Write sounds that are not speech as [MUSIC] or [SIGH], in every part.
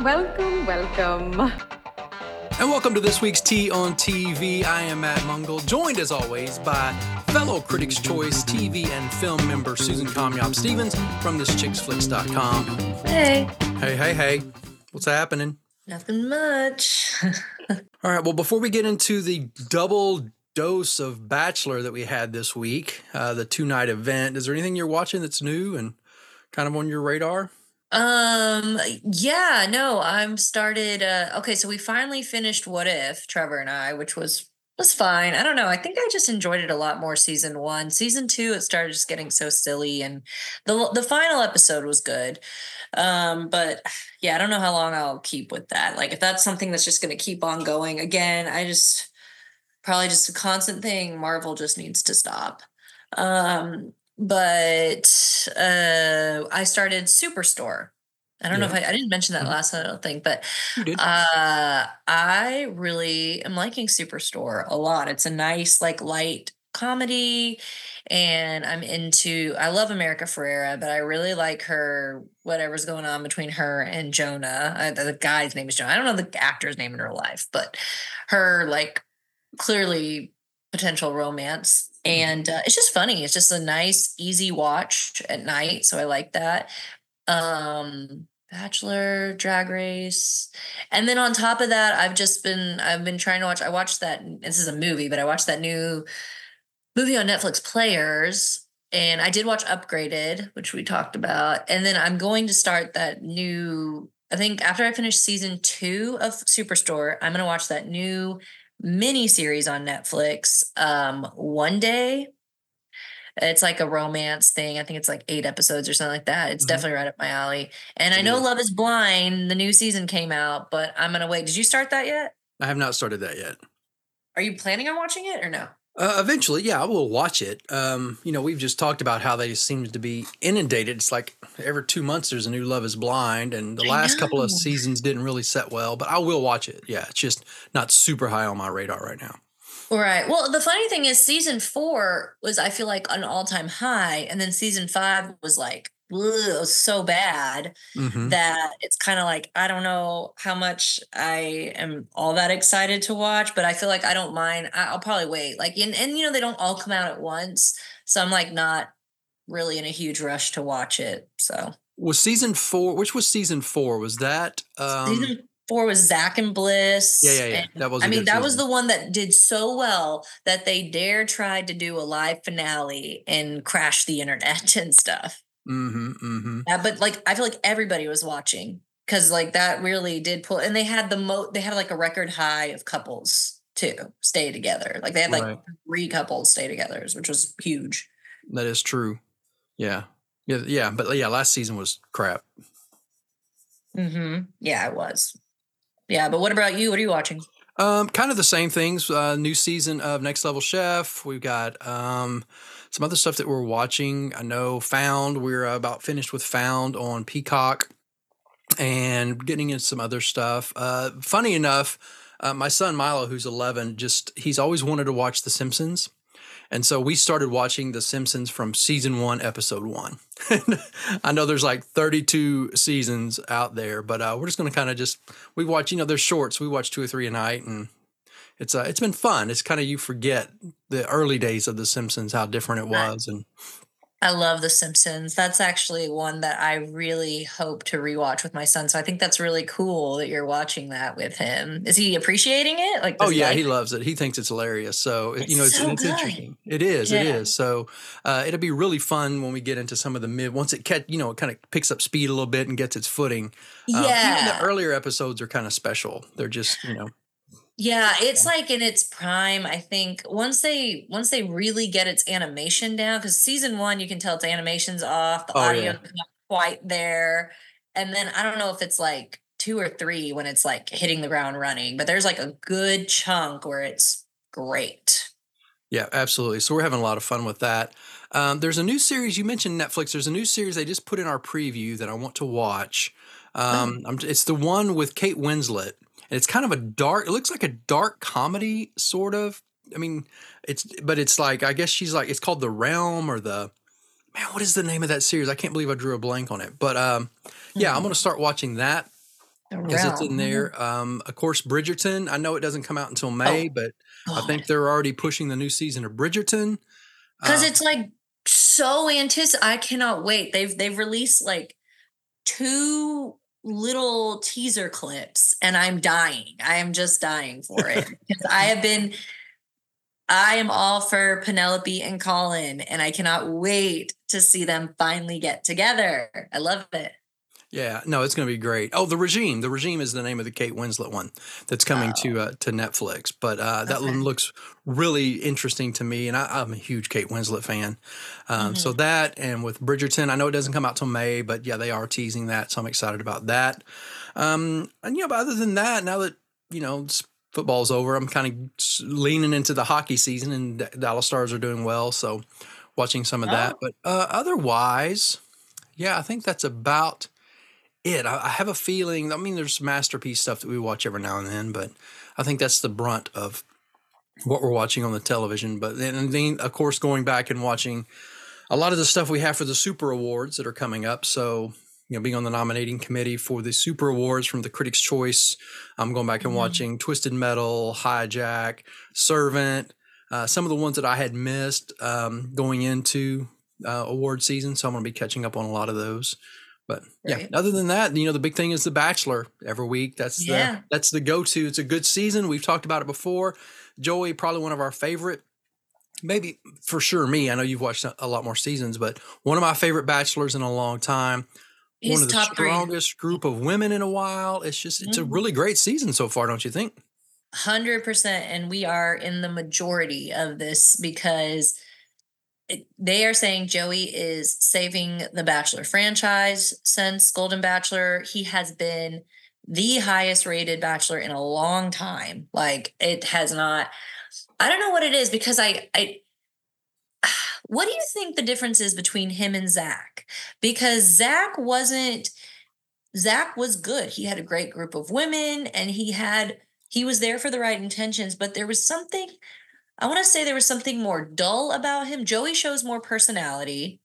welcome, welcome. And welcome to this week's Tea on TV. I am Matt Mungle, joined as always by fellow Critics' Choice TV and film member Susan Kamyab Stephens from thischicksflix.com. Hey, Hey, hey, hey. What's happening? nothing much. [LAUGHS] All right, well, before we get into the double dose of Bachelor that we had this week, uh, the two night event, is there anything you're watching that's new and kind of on your radar? Um, yeah, no, I'm started. Uh, okay, so we finally finished What If, Trevor and I, which was was fine. I don't know. I think I just enjoyed it a lot more. Season one, season two, it started just getting so silly, and the the final episode was good. Um, but yeah, I don't know how long I'll keep with that. Like, if that's something that's just going to keep on going, again, I just probably just a constant thing. Marvel just needs to stop. Um, but uh, I started Superstore. I don't know if I, I didn't mention that Mhm. last time, I don't think, but uh, I really am liking Superstore a lot. It's a nice, like, light comedy, and I'm into. I love America Ferrera, but I really like her. Whatever's going on between her and Jonah, the, the guy's name is Jonah. I don't know the actor's name in real life, but her like clearly potential romance. And uh, it's just funny. It's just a nice, easy watch at night. So I like that. Um, Bachelor, Drag Race, and then on top of that, I've just been I've been trying to watch. I watched that. This is a movie, but I watched that new movie on Netflix, Players, and I did watch Upgraded, which we talked about, and then I'm going to start that new. I think after I finish season two of Superstore, I'm going to watch that new mini series on Netflix. Um, one day. It's like a romance thing. I think it's like eight episodes or something like that. It's Mhm. definitely right up my alley. And I know Love is Blind, the new season came out, but I'm gonna wait. Did you start that yet? I have not started that yet. Are you planning on watching it or no? Uh, eventually, yeah, I will watch it. Um, you know, we've just talked about how they seem to be inundated. It's like every two months there's a new Love Is Blind, and the I last couple of seasons didn't really set well. But I will watch it. Yeah, it's just not super high on my radar right now. Right. Well, the funny thing is, season four was I feel like an all time high, and then season five was like ugh, it was so bad hmm that it's kind of like I don't know how much I am all that excited to watch, but I feel like I don't mind. I- I'll probably wait. Like, and, and you know they don't all come out at once, so I'm like not really in a huge rush to watch it. So Was season four? Which was season four? Was that? Um, season four was Zach and Bliss. yeah, yeah, yeah. and- That was. I mean, that was the one that did so well that they dare tried to do a live finale and crash the internet [LAUGHS] and stuff. Mm-hmm. Mm-hmm. But like, I feel like everybody was watching because like that really did pull, and they had the mo, they had like a record high of couples too stay together. Like they had like Right. three couples stay together, which was huge. That is true. Yeah. Yeah. Yeah. But yeah, last season was crap. hmm Yeah, it was. Yeah, but what about you? What are you watching? Um, kind of the same things. Uh, new season of Next Level Chef. We've got um, some other stuff that we're watching. I know Found. We're about finished with Found on Peacock, and getting into some other stuff. Uh, funny enough, uh, my son Milo, who's 11, just he's always wanted to watch The Simpsons. And so we started watching The Simpsons from season one, episode one. [LAUGHS] I know there's like 32 seasons out there, but uh, we're just going to kind of just we watch. You know, there's shorts. We watch two or three a night, and it's uh, it's been fun. It's kind of you forget the early days of The Simpsons, how different it was, and I love The Simpsons. That's actually one that I really hope to rewatch with my son. So I think that's really cool that you're watching that with him. Is he appreciating it? Like, oh yeah, he loves it. He thinks it's hilarious. So it- you know, It's it's, so it's interesting. It is. Yeah. is. So uh, it'll be really fun when we get into some of the mid. Once it catch, you know, it kind of picks up speed a little bit and gets its footing. Um, yeah. Even the earlier episodes are kind of special. They're just you know. Yeah, it's like in its prime. I think once they once they really get its animation down, because season one you can tell its animation's off, the Oh, audio yeah. is not quite there, and then I don't know if it's like two or three when it's like hitting the ground running, but there's like a good chunk where it's great. Yeah, absolutely. So we're having a lot of fun with that. Um, there's a new series you mentioned Netflix. There's a new series they just put in our preview that I want to watch. Um, I'm, it's the one with Kate Winslet, and it's kind of a dark. It looks like a dark comedy, sort of. I mean, it's but it's like I guess she's like it's called The Realm or the man. What is the name of that series? I can't believe I drew a blank on it. But um, yeah, I'm going to start watching that. because it's in there. Um, of course, Bridgerton. I know it doesn't come out until May, but I think they're already pushing the new season of Bridgerton. because Um, it's like so antici- I cannot wait. They've they've released like two little teaser clips, and I'm dying. I am just dying for it [LAUGHS] because I have been. I am all for Penelope and Colin, and I cannot wait to see them finally get together. I love it. Yeah, no, it's going to be great. Oh, the regime. The regime is the name of the Kate Winslet one that's coming to uh, to Netflix. But uh, that Oh. Okay. one looks really interesting to me, and I, I'm a huge Kate Winslet fan. Um, So Mhm. that and with Bridgerton, I know it doesn't come out till May, but yeah, they are teasing that, so I'm excited about that. Um, and yeah, but other than that, now that you know football's over, I'm kind of leaning into the hockey season, and the Dallas Stars are doing well, so watching some of that. Oh. But uh, otherwise, yeah, I think that's about it. I, I have a feeling. I mean, there's masterpiece stuff that we watch every now and then, but I think that's the brunt of what we're watching on the television. But then, and then, of course, going back and watching a lot of the stuff we have for the Super Awards that are coming up. So, you know, being on the nominating committee for the Super Awards from the Critics' Choice, I'm going back and Mhm. watching Twisted Metal, Hijack, Servant, uh, some of the ones that I had missed um, going into uh, award season. So I'm going to be catching up on a lot of those. But yeah, other than that, you know, the big thing is The Bachelor every week. That's Yeah. the that's the go to. It's a good season. We've talked about it before. Joey, probably one of our favorite. Maybe for sure me. I know you've watched a a lot more seasons, but one of my favorite bachelors in a long time. He's one of the top three. strongest group of women in a while. It's just it's a Mhm. really great season so far, don't you think? Hundred percent, and we are in the majority of this because they are saying Joey is saving the Bachelor franchise since Golden Bachelor. He has been the highest rated Bachelor in a long time. Like it has not. I don't know what it is because I I. [SIGHS] What do you think the difference is between him and Zach? Because Zach wasn't. Zach was good. He had a great group of women, and he had he was there for the right intentions, but there was something I want to say there was something more dull about him. Joey shows more personality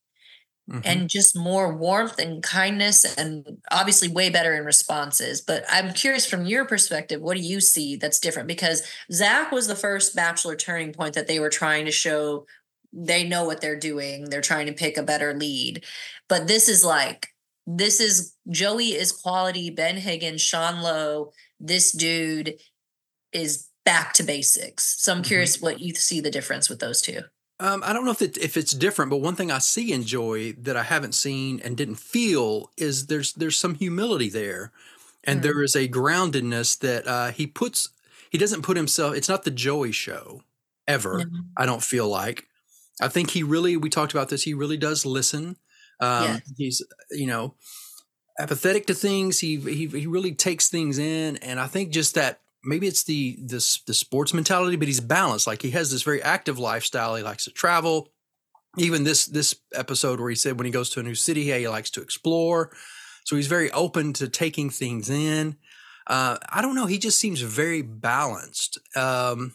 Mhm. and just more warmth and kindness and obviously way better in responses. But I'm curious from your perspective, what do you see that's different? Because Zach was the first bachelor turning point that they were trying to show they know what they're doing. They're trying to pick a better lead. But this is like this is Joey is quality, Ben Higgins, Sean Lowe, this dude is back to basics. So I'm Mhm. curious what you see the difference with those two. Um, I don't know if it, if it's different, but one thing I see in Joy that I haven't seen and didn't feel is there's there's some humility there, and Mm. there is a groundedness that uh, he puts. He doesn't put himself. It's not the Joey show ever. No. I don't feel like. I think he really. We talked about this. He really does listen. Um. He's you know apathetic to things. He he he really takes things in, and I think just that maybe it's the this the sports mentality, but he's balanced. Like he has this very active lifestyle. He likes to travel. Even this this episode where he said when he goes to a new city, hey, he likes to explore. So he's very open to taking things in. Uh, I don't know. He just seems very balanced um,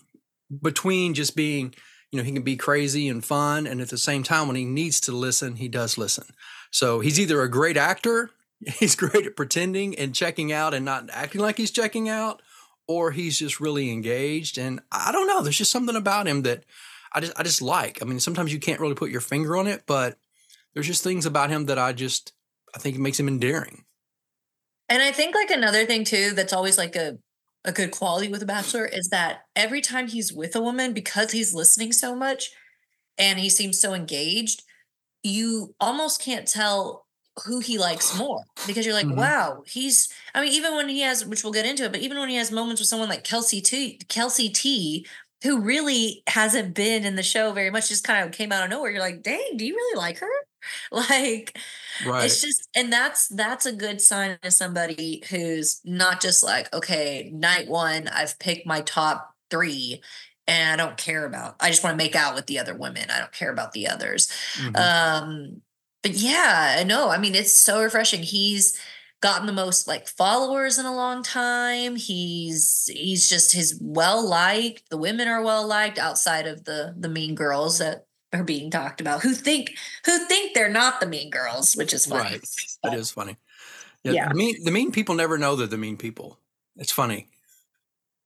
between just being, you know, he can be crazy and fun, and at the same time, when he needs to listen, he does listen. So he's either a great actor, [LAUGHS] he's great at pretending and checking out and not acting like he's checking out, or he's just really engaged. And I don't know. There's just something about him that I just I just like. I mean, sometimes you can't really put your finger on it, but there's just things about him that I just I think makes him endearing. And I think like another thing too that's always like a a good quality with a bachelor is that every time he's with a woman because he's listening so much and he seems so engaged, you almost can't tell who he likes more because you're like, Mhm. wow, he's I mean, even when he has which we'll get into it, but even when he has moments with someone like Kelsey T Kelsey T, who really hasn't been in the show very much, just kind of came out of nowhere. You're like, dang, do you really like her? [LAUGHS] Like Right. it's just and that's that's a good sign of somebody who's not just like okay night one i've picked my top three and i don't care about i just want to make out with the other women i don't care about the others Mhm. um but yeah no i mean it's so refreshing he's gotten the most like followers in a long time he's he's just his well liked the women are well liked outside of the the mean girls that are being talked about who think who think they're not the mean girls which is funny Right. It is funny. Yeah, Yeah. The mean the mean people never know they're the mean people. It's funny.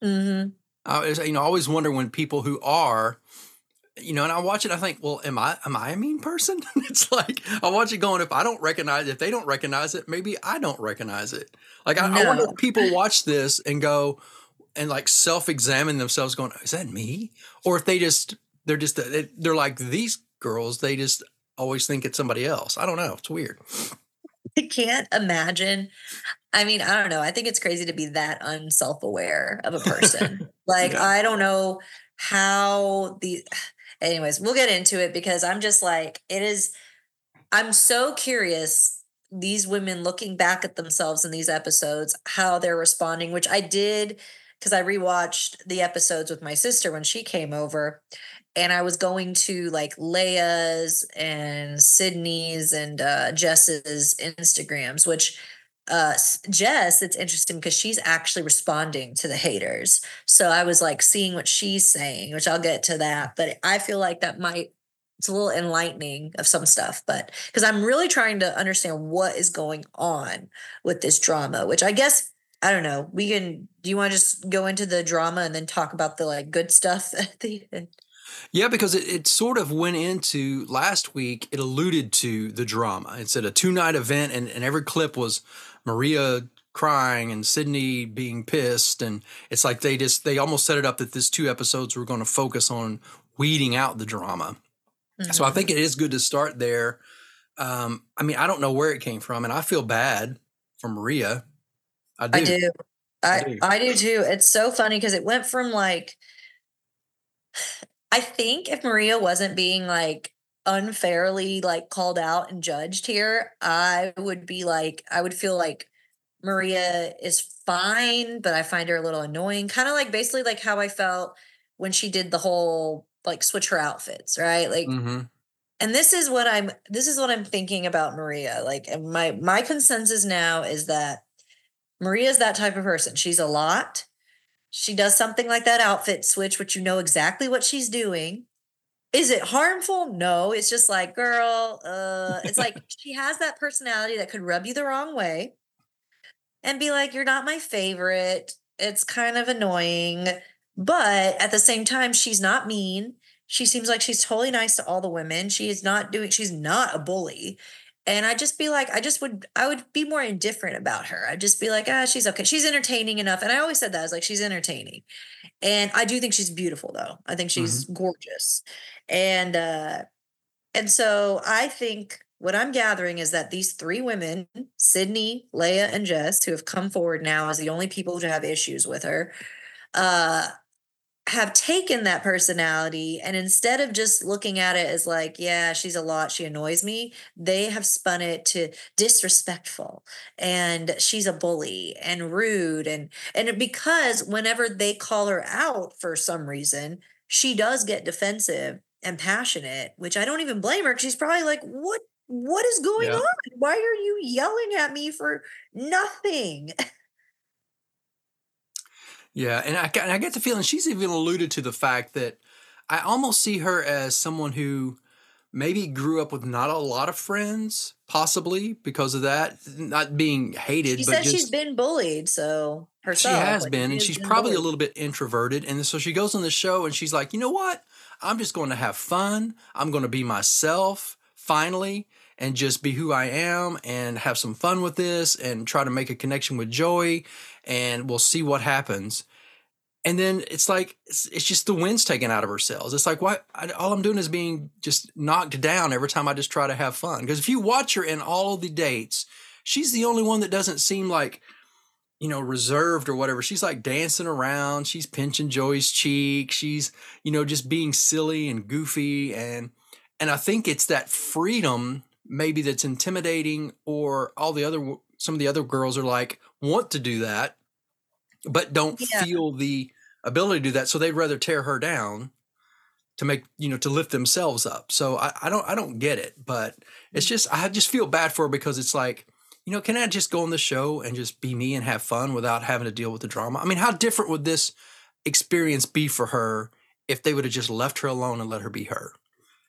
hmm I you know, I always wonder when people who are, you know, and I watch it, I think, well, am I am I a mean person? [LAUGHS] it's like I watch it going, if I don't recognize if they don't recognize it, maybe I don't recognize it. Like I, I wonder No. if people watch this and go and like self examine themselves, going, is that me? Or if they just they're just they- they're like these girls, they just always think it's somebody else. I don't know. It's weird. I can't imagine. I mean, I don't know. I think it's crazy to be that unself aware of a person. [LAUGHS] like, Yeah. I don't know how the. Anyways, we'll get into it because I'm just like, it is. I'm so curious, these women looking back at themselves in these episodes, how they're responding, which I did because I rewatched the episodes with my sister when she came over and I was going to like Lea's and Sydney's and uh, Jess's Instagrams, which uh, Jess, it's interesting because she's actually responding to the haters. So I was like seeing what she's saying, which I'll get to that. But I feel like that might, it's a little enlightening of some stuff, but because I'm really trying to understand what is going on with this drama, which I guess. I don't know. We can. Do you want to just go into the drama and then talk about the like good stuff [LAUGHS] at the end? Yeah, because it, it sort of went into last week, it alluded to the drama. It said a two night event, and, and every clip was Maria crying and Sydney being pissed. And it's like they just, they almost set it up that this two episodes were going to focus on weeding out the drama. So I think it is good to start there. Um, I mean, I don't know where it came from, and I feel bad for Maria. I do. I do. I I, do. I do too. It's so funny because it went from like, I think if Maria wasn't being like unfairly like called out and judged here, I would be like, I would feel like Maria is fine, but I find her a little annoying. Kind of like basically like how I felt when she did the whole like switch her outfits, right? Like, hmm and this is what i'm this is what i'm thinking about maria like and my my consensus now is that maria's that type of person she's a lot she does something like that outfit switch which you know exactly what she's doing. Is it harmful? No. It's just like girl uh it's like [LAUGHS] she has that personality that could rub you the wrong way and be like you're not my favorite. It's kind of annoying but at the same time she's not mean. She seems like she's totally nice to all the women. She is not doing, she's not a bully. And I just be like, I just would, I would be more indifferent about her. I'd just be like, ah, she's okay. She's entertaining enough. And I always said that. I was like, she's entertaining. And I do think she's beautiful though. I think she's gorgeous. And, uh, and so I think what I'm gathering is that these three women, Sydney, Lea, and Jess, who have come forward now as the only people to have issues with her, uh, have taken that personality and instead of just looking at it as like, yeah, she's a lot, she annoys me, they have spun it to disrespectful and she's a bully and rude and and because whenever they call her out for some reason, she does get defensive and passionate, which I don't even blame her she's probably like, what what is going Yeah. on? Why are you yelling at me for nothing? [LAUGHS] Yeah, and I, get- and I get the feeling she's even alluded to the fact that I almost see her as someone who maybe grew up with not a lot of friends, possibly because of that, not being hated, She but said just she's been bullied, so herself. she has like, been, she and she's been probably a little bit introverted, and so she goes on the show and she's like, you know what? I'm just going to have fun. I'm going to be myself finally. And just be who I am and have some fun with this and try to make a connection with Joey and we'll see what happens and then it's like it's, it's just the wind's taken out of her sails. It's like what I, all I'm doing is being just knocked down every time I just try to have fun. Because if you watch her in all the dates, she's the only one that doesn't seem like you know reserved or whatever. She's like dancing around. She's pinching Joey's cheek. She's you know just being silly and goofy and and I think it's that freedom maybe that's intimidating or all the other some of the other girls are like want to do that but don't Yeah. feel the ability to do that so they'd rather tear her down to make you know to lift themselves up. So i, I don't i don't get it but it's mm. just i just feel bad for her because it's like you know can i just go on the show and just be me and have fun without having to deal with the drama? I mean how different would this experience be for her if they would have just left her alone and let her be her?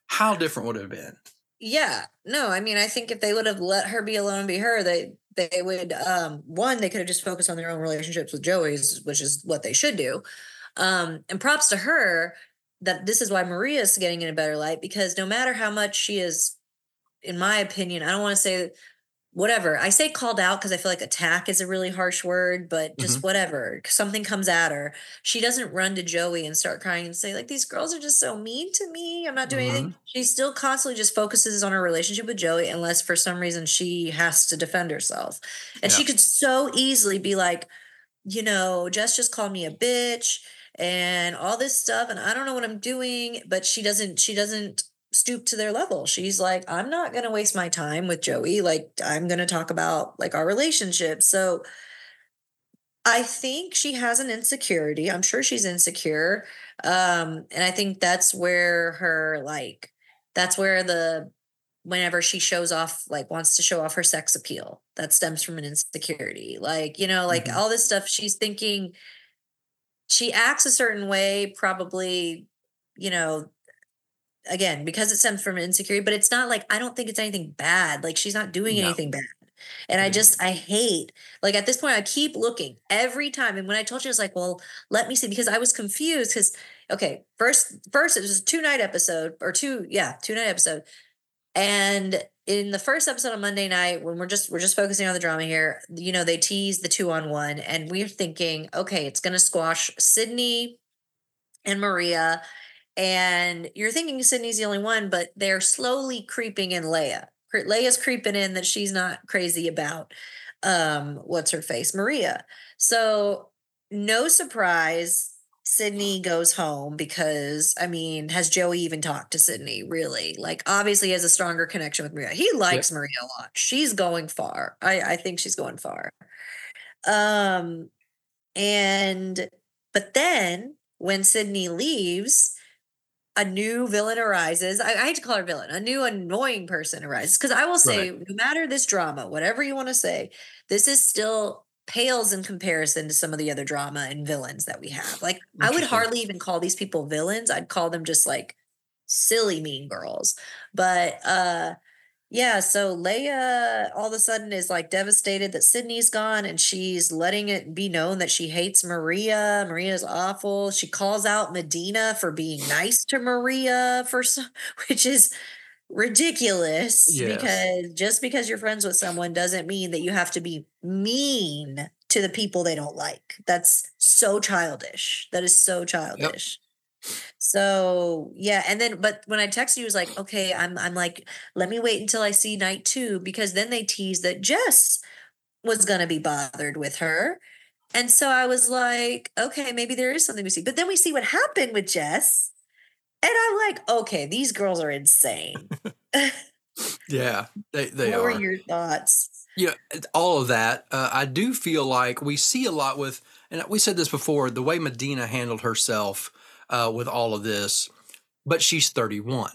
How different would it have been yeah, no, I mean, I think if they would have let her be alone and be her, they they would um one they could have just focused on their own relationships with Joey's, which is what they should do. Um, and props to her that this is why Maria's getting in a better light because no matter how much she is, in my opinion, I don't want to say whatever. I say called out because I feel like attack is a really harsh word, but just Mm-hmm. whatever. Something comes at her. She doesn't run to Joey and start crying and say, like, these girls are just so mean to me. I'm not doing Mm-hmm. anything. She still constantly just focuses on her relationship with Joey, unless for some reason she has to defend herself. And she could so easily be like, you know, Jess just called me a bitch and all this stuff, and I don't know what I'm doing, but she doesn't, she doesn't stoop to their level. She's like, I'm not going to waste my time with Joey. Like, I'm going to talk about like our relationship. So I think she has an insecurity. I'm sure she's insecure. Um, and I think that's where her like that's where the whenever she shows off like wants to show off her sex appeal that stems from an insecurity like you know like Mhm. all this stuff she's thinking she acts a certain way probably you know again because it stems from insecurity but it's not like i don't think it's anything bad like she's not doing No. anything bad and i Mhm. just i hate like at this point i keep looking every time and when i told you i was like well let me see because i was confused because okay first first it was a two night episode or two yeah two night episode and in the first episode on Monday night, when we're just we're just focusing on the drama here, you know, they tease the two on one, and we're thinking, okay, it's gonna squash Sydney and Maria. And you're thinking Sydney's the only one, but they're slowly creeping in Lea. Lea's creeping in that she's not crazy about um what's her face, Maria. So no surprise, Sydney goes home because I mean, has Joey even talked to Sydney? Really? Like, obviously, he has a stronger connection with Maria. He likes Maria a lot. She's going far. I, I think she's going far. Um, and but then when Sydney leaves, a new villain arises. I, I hate to call her villain, a new annoying person arises. Because I will say, no matter this drama, whatever you want to say, this is still pales in comparison to some of the other drama and villains that we have. Like, I would hardly even call these people villains. I'd call them just like silly mean girls. But uh yeah, so Lea all of a sudden is like devastated that Sydney's gone and she's letting it be known that she hates Maria. Maria's awful. She calls out Madina for being nice to Maria for some, [LAUGHS] which is ridiculous Yes. because just because you're friends with someone doesn't mean that you have to be mean to the people they don't like. That's so childish. That is so childish. So yeah, and then but when I texted you, it was like, okay, I'm I'm like, let me wait until I see night two because then they teased that Jess was gonna be bothered with her. And so I was like, okay, maybe there is something we see. But then we see what happened with Jess. And I'm like, okay, these girls are insane. [LAUGHS] Yeah, they they what are. were your thoughts? Yeah, all of that. Uh, I do feel like we see a lot with, and we said this before, the way Madina handled herself uh, with all of this, but she's 31.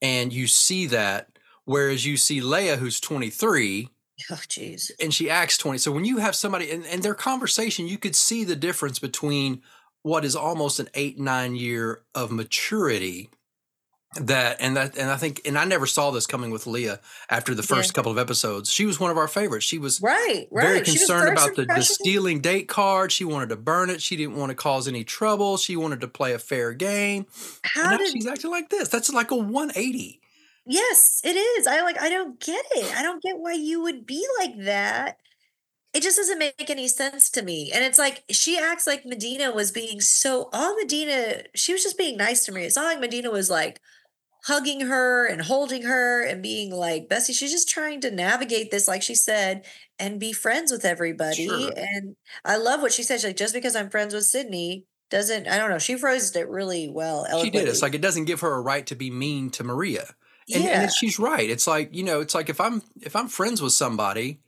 And you see that, whereas you see Lea, who's 23, Oh, jeez. and she acts 20. So when you have somebody, and, and their conversation, you could see the difference between what is almost an eight, nine year of maturity that and that and I think and I never saw this coming with Lea after the first Yeah. couple of episodes. She was one of our favorites. She was Right, right. very She was concerned about the, the stealing date card. She wanted to burn it. She didn't want to cause any trouble. She wanted to play a fair game. And How now did she's acting like this. That's like a 180. Yes, it is. I like I don't get it. I don't get why you would be like that. It just doesn't make any sense to me. And it's like she acts like Madina was being so all Madina, she was just being nice to me. It's not like Madina was like hugging her and holding her and being like Bessie. She's just trying to navigate this, like she said, and be friends with everybody. Sure. And I love what she said. She's like, just because I'm friends with Sydney doesn't, I don't know. She phrased it really well. She did. It's like it doesn't give her a right to be mean to Maria. And, yeah. and she's right. It's like you know, it's like if I'm if I'm friends with somebody,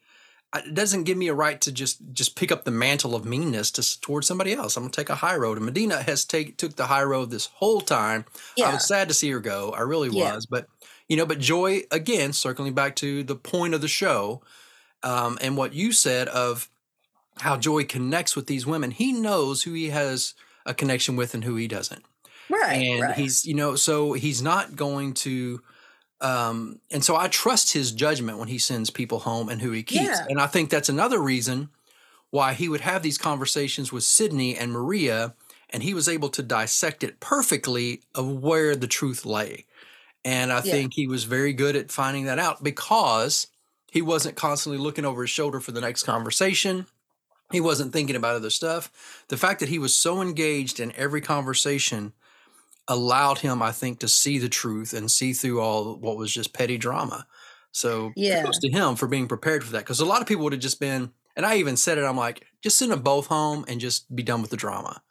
it doesn't give me a right to just just pick up the mantle of meanness to towards somebody else. I'm gonna take a high road. And Madina has take took the high road this whole time. I was sad to see her go. I really Yeah. was. But you know, but Joy again, circling back to the point of the show, um, and what you said of how Joy connects with these women. He knows who he has a connection with and who he doesn't Right. and right. he's you know so he's not going to Um, and so I trust his judgment when he sends people home and who he keeps. Yeah. And I think that's another reason why he would have these conversations with Sydney and Maria, and he was able to dissect it perfectly of where the truth lay. And I Yeah. think he was very good at finding that out because he wasn't constantly looking over his shoulder for the next conversation. He wasn't thinking about other stuff. The fact that he was so engaged in every conversation allowed him, I think, to see the truth and see through all what was just petty drama. So Yeah. kudos to him for being prepared for that. Because a lot of people would have just been, and I even said it, I'm like, just send them both home and just be done with the drama.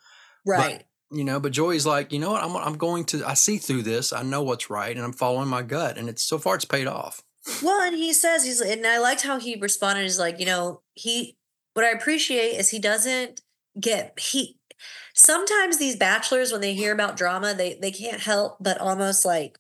Right. You know, but Joey's like, you know what? I'm, I'm going to, I see through this. I know what's right and I'm following my gut. And it's so far, it's paid off. Well, and he says he's, and I liked how he responded. Is like, you know, he. What I appreciate is he doesn't get he. Sometimes these bachelors, when they hear about drama, they they can't help but almost like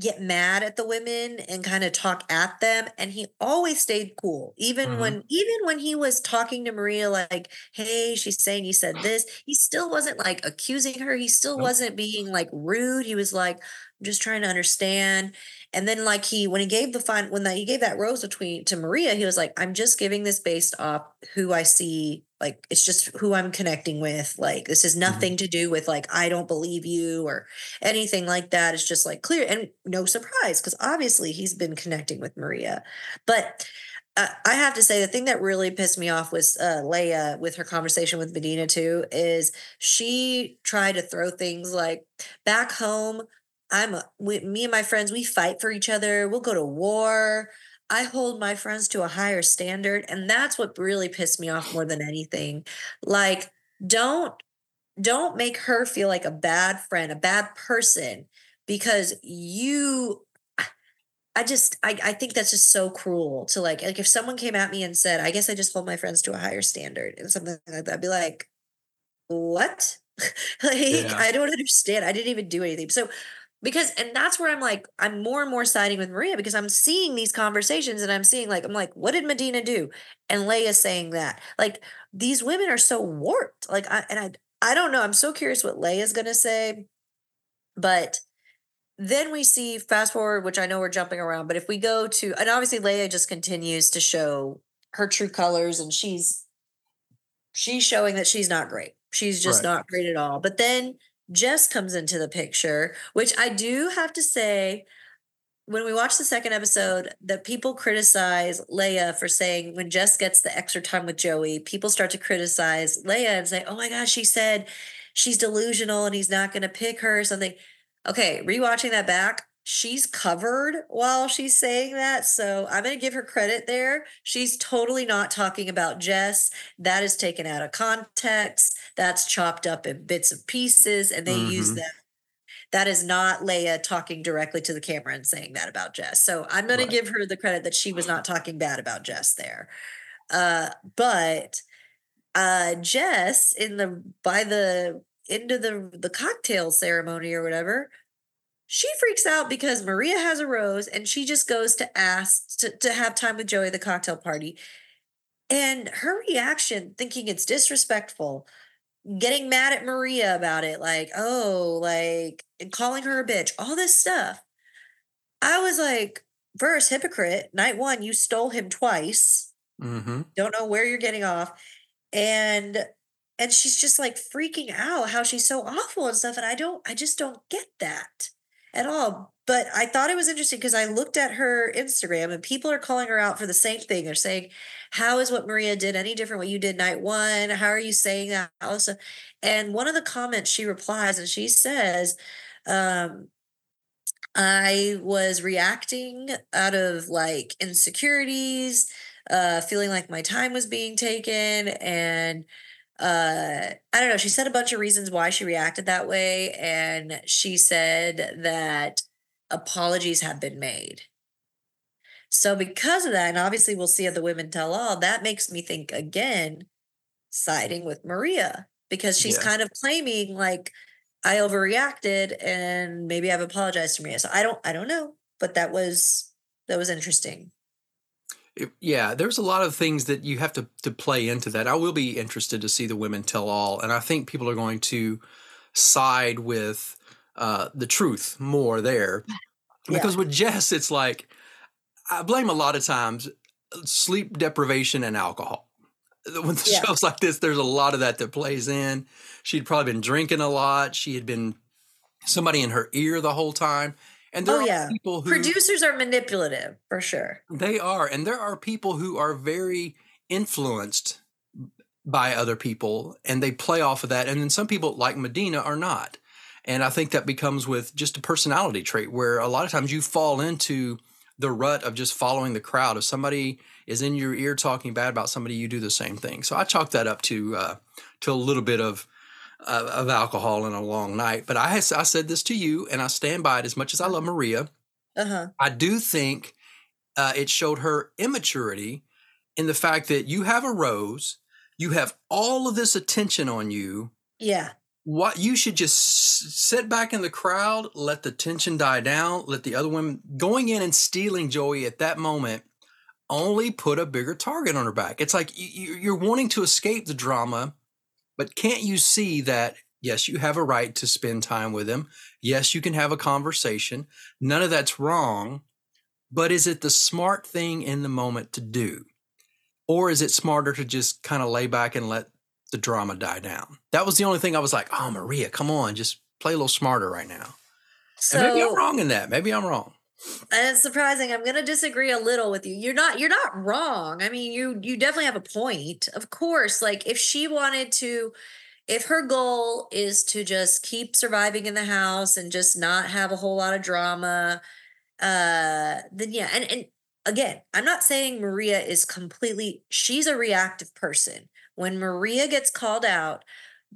get mad at the women and kind of talk at them and he always stayed cool even Mhm. when even when he was talking to maria like hey she's saying you said this he still wasn't like accusing her he still Nope. wasn't being like rude he was like i'm just trying to understand and then like he when he gave the fine when that he gave that rose between to maria he was like i'm just giving this based off who i see like it's just who i'm connecting with like this is nothing to do with like i don't believe you or anything like that it's just like clear and no surprise because obviously he's been connecting with maria but uh, I have to say the thing that really pissed me off was uh, Lea with her conversation with Madina too. Is she tried to throw things like back home? I'm a, we, me and my friends. We fight for each other. We'll go to war. I hold my friends to a higher standard, and that's what really pissed me off more than anything. Like, don't don't make her feel like a bad friend, a bad person, because you I just I, I think that's just so cruel to like like if someone came at me and said, I guess I just hold my friends to a higher standard and something like that, I'd be like, what? [LAUGHS] like Yeah. I don't understand. I didn't even do anything. So because and that's where I'm like, I'm more and more siding with Maria because I'm seeing these conversations and I'm seeing like, I'm like, what did Madina do? And Lea saying that. Like these women are so warped. Like I and I I don't know. I'm so curious what Lea's gonna say. But then we see fast forward, which I know we're jumping around, but if we go to and obviously Lea just continues to show her true colors and she's she's showing that she's not great. She's just Right. not great at all. But then Jess comes into the picture, which I do have to say when we watch the second episode that people criticize Lea for saying when Jess gets the extra time with Joey, people start to criticize Lea and say, "Oh my gosh, she said she's delusional and he's not going to pick her or something." Okay, rewatching that back, she's covered while she's saying that, so I'm going to give her credit there. She's totally not talking about Jess. That is taken out of context. That's chopped up in bits and pieces, and they use Mhm. them that is not Lea talking directly to the camera and saying that about Jess. So I'm going Right. to give her the credit that she was not talking bad about Jess there. Uh, but uh, Jess in the by the end of the the cocktail ceremony or whatever, she freaks out because Maria has a rose and she just goes to ask to, to have time with Joey at the cocktail party. And her reaction, thinking it's disrespectful, getting mad at Maria about it, like, oh, like, and calling her a bitch, all this stuff. I was like, first, hypocrite, night one, you stole him twice. Mm-hmm. Don't know where you're getting off. And and she's just like freaking out how she's so awful and stuff. And I don't, I just don't get that at all. But I thought it was interesting because I looked at her Instagram and people are calling her out for the same thing. They're saying, How is what Maria did any different what you did night one? How are you saying that? Also, and one of the comments she replies and she says, um, I was reacting out of like insecurities, uh, feeling like my time was being taken, and uh, I don't know. She said a bunch of reasons why she reacted that way, and she said that apologies have been made. So because of that, and obviously we'll see how the women tell all, that makes me think again, siding with Maria because she's Yeah. kind of claiming like I overreacted and maybe I've apologized to Maria. So I don't I don't know, but that was that was interesting. It- yeah, there's a lot of things that you have to to play into that. I will be interested to see the women tell all, and I think people are going to side with uh, the truth more there. Yeah. Because with Jess, it's like I blame a lot of times sleep deprivation and alcohol. When the [LAUGHS] Yeah. shows like this, there's a lot of that that plays in. She'd probably been drinking a lot. She had been somebody in her ear the whole time. And there Oh, are yeah. people who Producers are manipulative for sure. they are, and there are people who are very influenced by other people and they play off of that. And then some people, like Madina, are not. And I think that becomes with just a personality trait where a lot of times you fall into the rut of just following the crowd. If somebody is in your ear talking bad about somebody, you do the same thing. So I chalk that up to uh, to a little bit of uh, of alcohol in a long night. But I has, I said this to you, and I stand by it. As much as I love Maria, Uh huh. I do think uh, it showed her immaturity in the fact that you have a rose, you have all of this attention on you. Yeah. What you should just sit back in the crowd, let the tension die down, let the other women going in and stealing Joey at that moment only put a bigger target on her back. It's like you- you- you're wanting to escape the drama, but can't you see that? Yes, you have a right to spend time with him. Yes, you can have a conversation. None of that's wrong. But is it the smart thing in the moment to do? Or is it smarter to just kind of lay back and let the drama die down? That was the only thing I was like, oh, Maria, come on, just play a little smarter right now. So and maybe I'm wrong in that. Maybe I'm wrong. And it's surprising. I'm going to disagree a little with you. You're not. You're not wrong. I mean, you you definitely have a point. Of course, like if she wanted to, if her goal is to just keep surviving in the house and just not have a whole lot of drama, uh, then yeah. And and again, I'm not saying Maria is completely. She's a reactive person. When Maria gets called out,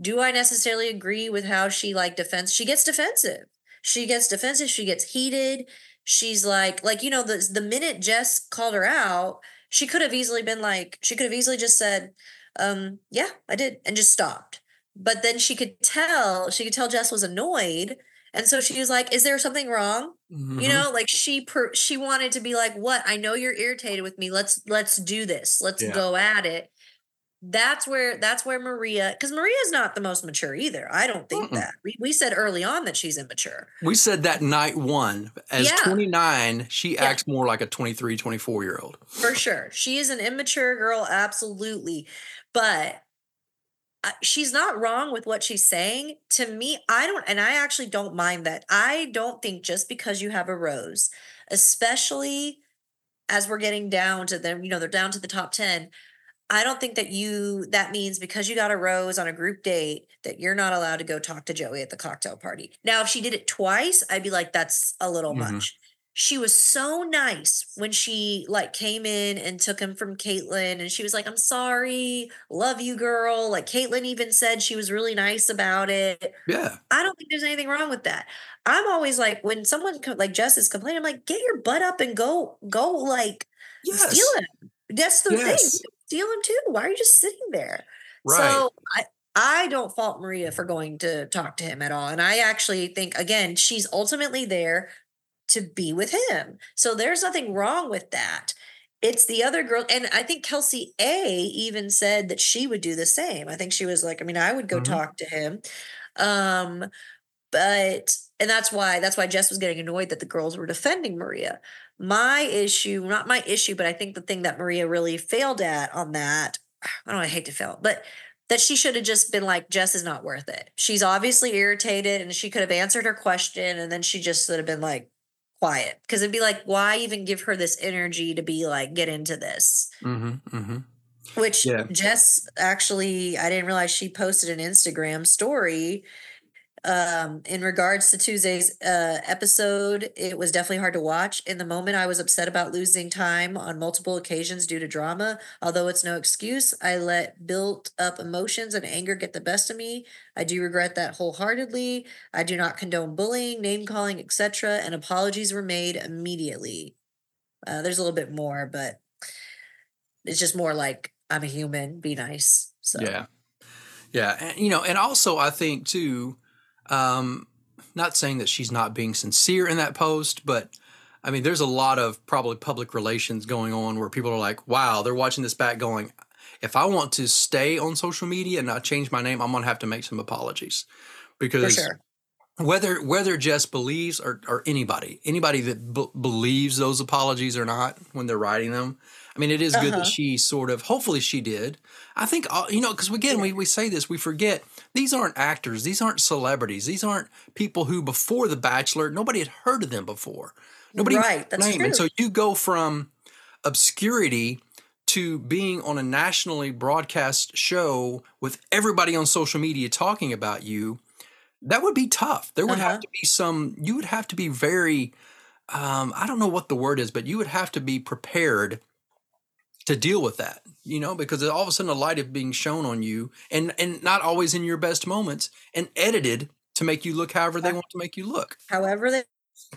do I necessarily agree with how she like defends? She gets defensive. She gets defensive. She gets heated she's like like you know the the minute Jess called her out, she could have easily been like she could have easily just said, um, yeah, I did and just stopped. But then she could tell, she could tell Jess was annoyed. And so she was like, is there something wrong? You Mhm. know, like she per, she wanted to be like, "What? I know you're irritated with me. Let's let's do this. Let's Yeah. go at it." That's where that's where Maria cuz Maria's not the most mature either. I don't think Mm-mm. that. We we said early on that she's immature. We said that night one. As Yeah. 29, she Yeah. acts more like a 23, 24 year old. for sure. She is an immature girl, absolutely. But uh, she's not wrong with what she's saying. To me, I don't, and I actually don't mind that. I don't think just because you have a rose, especially as we're getting down to them, you know, they're down to the top 10. I don't think that you, that means because you got a rose on a group date that you're not allowed to go talk to Joey at the cocktail party. Now, if she did it twice, I'd be like, that's a little Mhm. much she was so nice when she like came in and took him from Caitlyn and she was like, I'm sorry, love you, girl. Like Caitlyn even said she was really nice about it. Yeah. I don't think there's anything wrong with that. I'm always like, when someone like Jess is complaining, I'm like, get your butt up and go, go like Yes. steal him. That's the Yes. thing. Steal him too. Why are you just sitting there? Right. So I, I don't fault Maria for going to talk to him at all. And I actually think, again, she's ultimately there to be with him. So there's nothing wrong with that. It's the other girl. And I think Kelsey A even said that she would do the same. I think she was like, I mean, I would go Mhm. talk to him. Um, but and that's why that's why Jess was getting annoyed that the girls were defending Maria. My issue, not my issue, but I think the thing that Maria really failed at on that, I don't I hate to fail, but that she should have just been like, Jess is not worth it. She's obviously irritated and she could have answered her question and then she just should have been like quiet. Cause it'd be like, why even give her this energy to be like, get into this? Mm-hmm, mm-hmm. Which Yeah. Jess actually, I didn't realize she posted an Instagram story um in regards to Tuesday's uh episode. It was definitely hard to watch. In the moment, I was upset about losing time on multiple occasions due to drama. Although it's no excuse, I let built up emotions and anger get the best of me. I do regret that wholeheartedly. I do not condone bullying, name calling, etc. And apologies were made immediately. Uh, there's a little bit more, but it's just more like I'm a human. Be nice. So Yeah. Yeah. And, you know, and also I think too, um, not saying that she's not being sincere in that post, but I mean, there's a lot of probably public relations going on where people are like, wow, they're watching this back going, if I want to stay on social media and not change my name, I'm going to have to make some apologies because sure. whether whether Jess believes or, or anybody anybody that b- believes those apologies or not when they're writing them. I mean, it is good Uh-huh. that she sort of. Hopefully, she did. I think you know because again we, we say this we forget these aren't actors. These aren't celebrities. These aren't people who before the Bachelor nobody had heard of them before. Nobody Right, that's name. and so you go from obscurity to being on a nationally broadcast show with everybody on social media talking about you that would be tough. There would Uh-huh. have to be some you would have to be very um, i don't know what the word is but you would have to be prepared to deal with that you know because all of a sudden a light is being shown on you and and not always in your best moments and edited to make you look however they want to make you look However they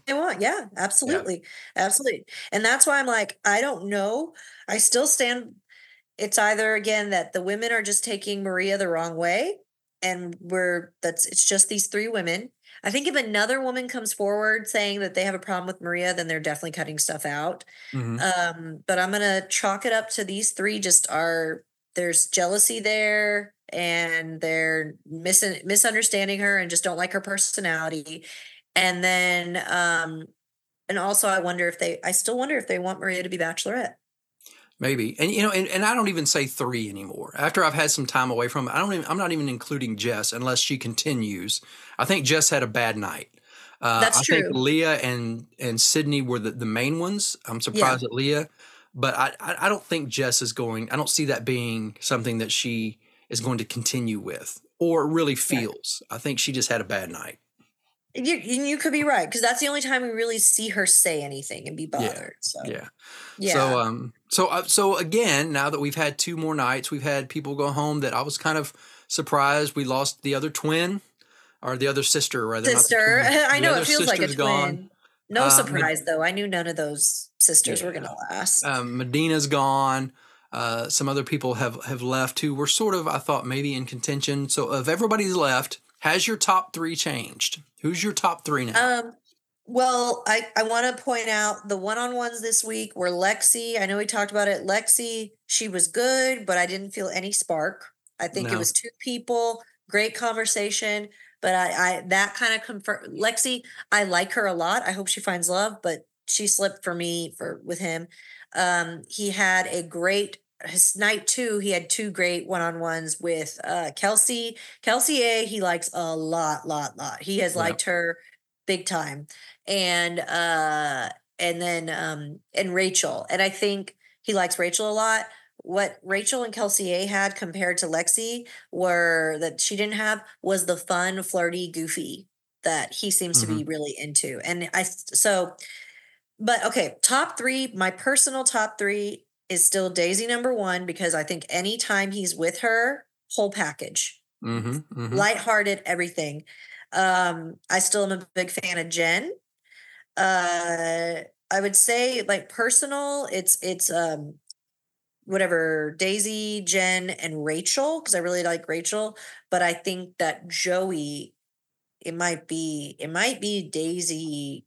they want. Yeah, absolutely. Absolutely. And that's why I'm like, I don't know. I still stand it's either again that the women are just taking Maria the wrong way and we're that's it's just these three women. I think if another woman comes forward saying that they have a problem with Maria, then they're definitely cutting stuff out. Mhm. Um, but I'm gonna chalk it up to these three just are there's jealousy there and they're mis- misunderstanding her and just don't like her personality. And then um and also I wonder if they I still wonder if they want Maria to be bachelorette. Maybe. And you know, and, and I don't even say three anymore. After I've had some time away from it, I don't even I'm not even including Jess unless she continues. I think Jess had a bad night. Uh, That's I think. Lea and and Sydney were the, the main ones. I'm surprised at Lea, but I, I I don't think Jess is going. I don't see that being something that she is going to continue with or really feels. I think she just had a bad night. You you could be right because that's the only time we really see her say anything and be bothered. So Yeah. yeah. So um so uh, so again, now that we've had two more nights, we've had people go home that I was kind of surprised we lost the other twin or the other sister rather. sister. [LAUGHS] I know it feels like a twin. gone. No Um, surprise though. I knew none of those sisters were gonna last. Um, Madina's gone. Uh, some other people have have left who were sort of I thought maybe in contention. So if everybody's left, has your top three changed? Who's your top three now? Um, well, I, I want to point out the one on ones this week were Lexi. I know we talked about it. Lexi, she was good, but I didn't feel any spark. I think it was two people, great conversation, but I, I that kind of confirm Lexi. I like her a lot. I hope she finds love, but she slipped for me for with him. Um, he had a great his night two. He had two great one on ones with uh Kelsey. Kelsey A. He likes a lot, lot, lot. He has Yeah. liked her big time and uh and then um and Rachel and I think he likes Rachel a lot what Rachel and Kelsey A had compared to Lexi were that she didn't have was the fun flirty goofy that he seems to be really into and I so but okay top 3 my personal top 3 is still Daisy number 1 because I think anytime he's with her whole package mm-hmm, mm-hmm. lighthearted, everything. Um, I still am a big fan of Jen. Uh, I would say like personal, it's it's um whatever Daisy, Jen, and Rachel because I really like Rachel, but I think that Joey, it might be it might be Daisy,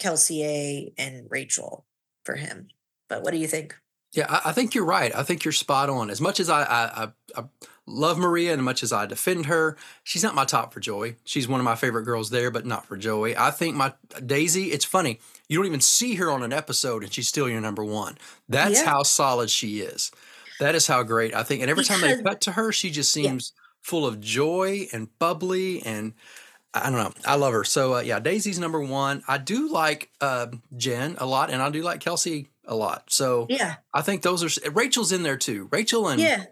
Kelsey and Rachel for him. But what do you think? Yeah, I, I think you're right. I think you're spot on. As much as I, I, I, love Maria and as much as I defend her, she's not my top for Joey. She's one of my favorite girls there, but not for Joey. I think my Daisy, it's funny. You don't even see her on an episode and she's still your number one. That's Yeah. how solid she is. That is how great I think. And every time they cut to her, she just Yeah. seems full of joy and bubbly and I don't know. I love her. So uh, yeah, Daisy's number one. I do like uh, Jen a lot, and I do like Kelsey a lot. So Yeah, I think those are Rachel's in there too. Rachel and yeah,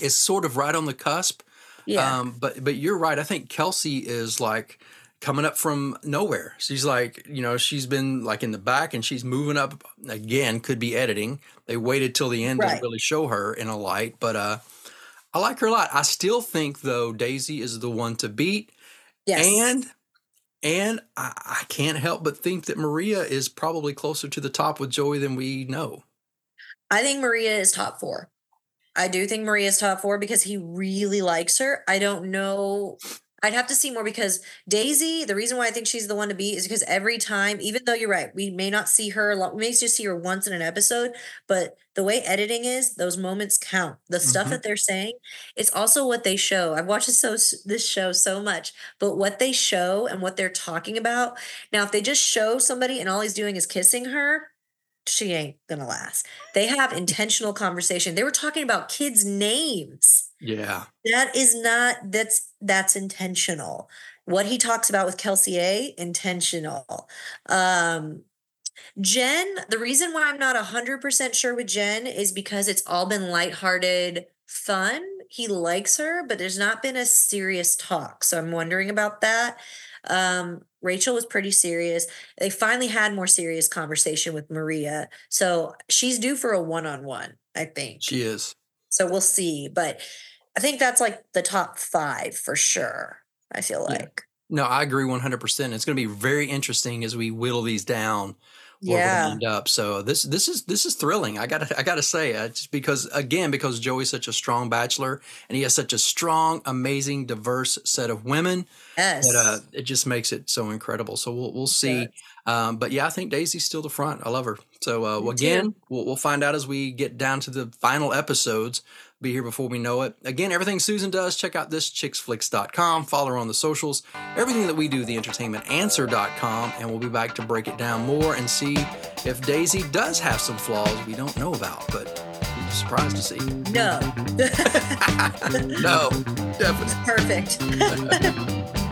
is sort of right on the cusp. yeah. Um, but but you're right. I think Kelsey is like coming up from nowhere. She's like, you know, she's been like in the back and she's moving up again. Could be editing. They waited till the end Right. to really show her in a light. But uh, I like her a lot. I still think though Daisy is the one to beat. yes. And and I, I can't help but think that Maria is probably closer to the top with Joey than we know. I think Maria is top four. I do think Maria's top four because he really likes her. I don't know. I'd have to see more because Daisy, the reason why I think she's the one to beat is because every time, even though you're right, we may not see her a lot, we may just see her once in an episode, but the way editing is, those moments count. The stuff Mhm. that they're saying, it's also what they show. I've watched this, so, this show so much, but what they show and what they're talking about. Now, if they just show somebody and all he's doing is kissing her, she ain't gonna last. They have intentional conversation. They were talking about kids' names Yeah. that is not that's that's intentional. What he talks about with kelsey a intentional. Um jen the reason why i'm not 100% sure with jen is because it's all been lighthearted fun. He likes her but there's not been a serious talk so i'm wondering about that. Um rachel was pretty serious. They finally had more serious conversation with maria so she's due for a one-on-one i think. She is. So we'll see. But I think that's like the top five for sure. I feel Yeah. like. No, I agree 100%. It's going to be very interesting as we whittle these down where Yeah. end up. So this this is this is thrilling. I gotta I gotta say, uh, just because again because Joey's such a strong bachelor and he has such a strong, amazing, diverse set of women Yes. that uh, it just makes it so incredible. So we'll we'll see. Um, but yeah, I think Daisy's still the front. I love her. So uh, again, we'll, we'll find out as we get down to the final episodes. Be here before we know it. Again, everything Susan does, check out this chicksflix.com. Follow her on the socials. Everything that we do, the entertainmentanswer.com. And we'll be back to break it down more and see if Daisy does have some flaws we don't know about. But we're surprised to see. no. [LAUGHS] no, [LAUGHS] definitely. Perfect. [LAUGHS]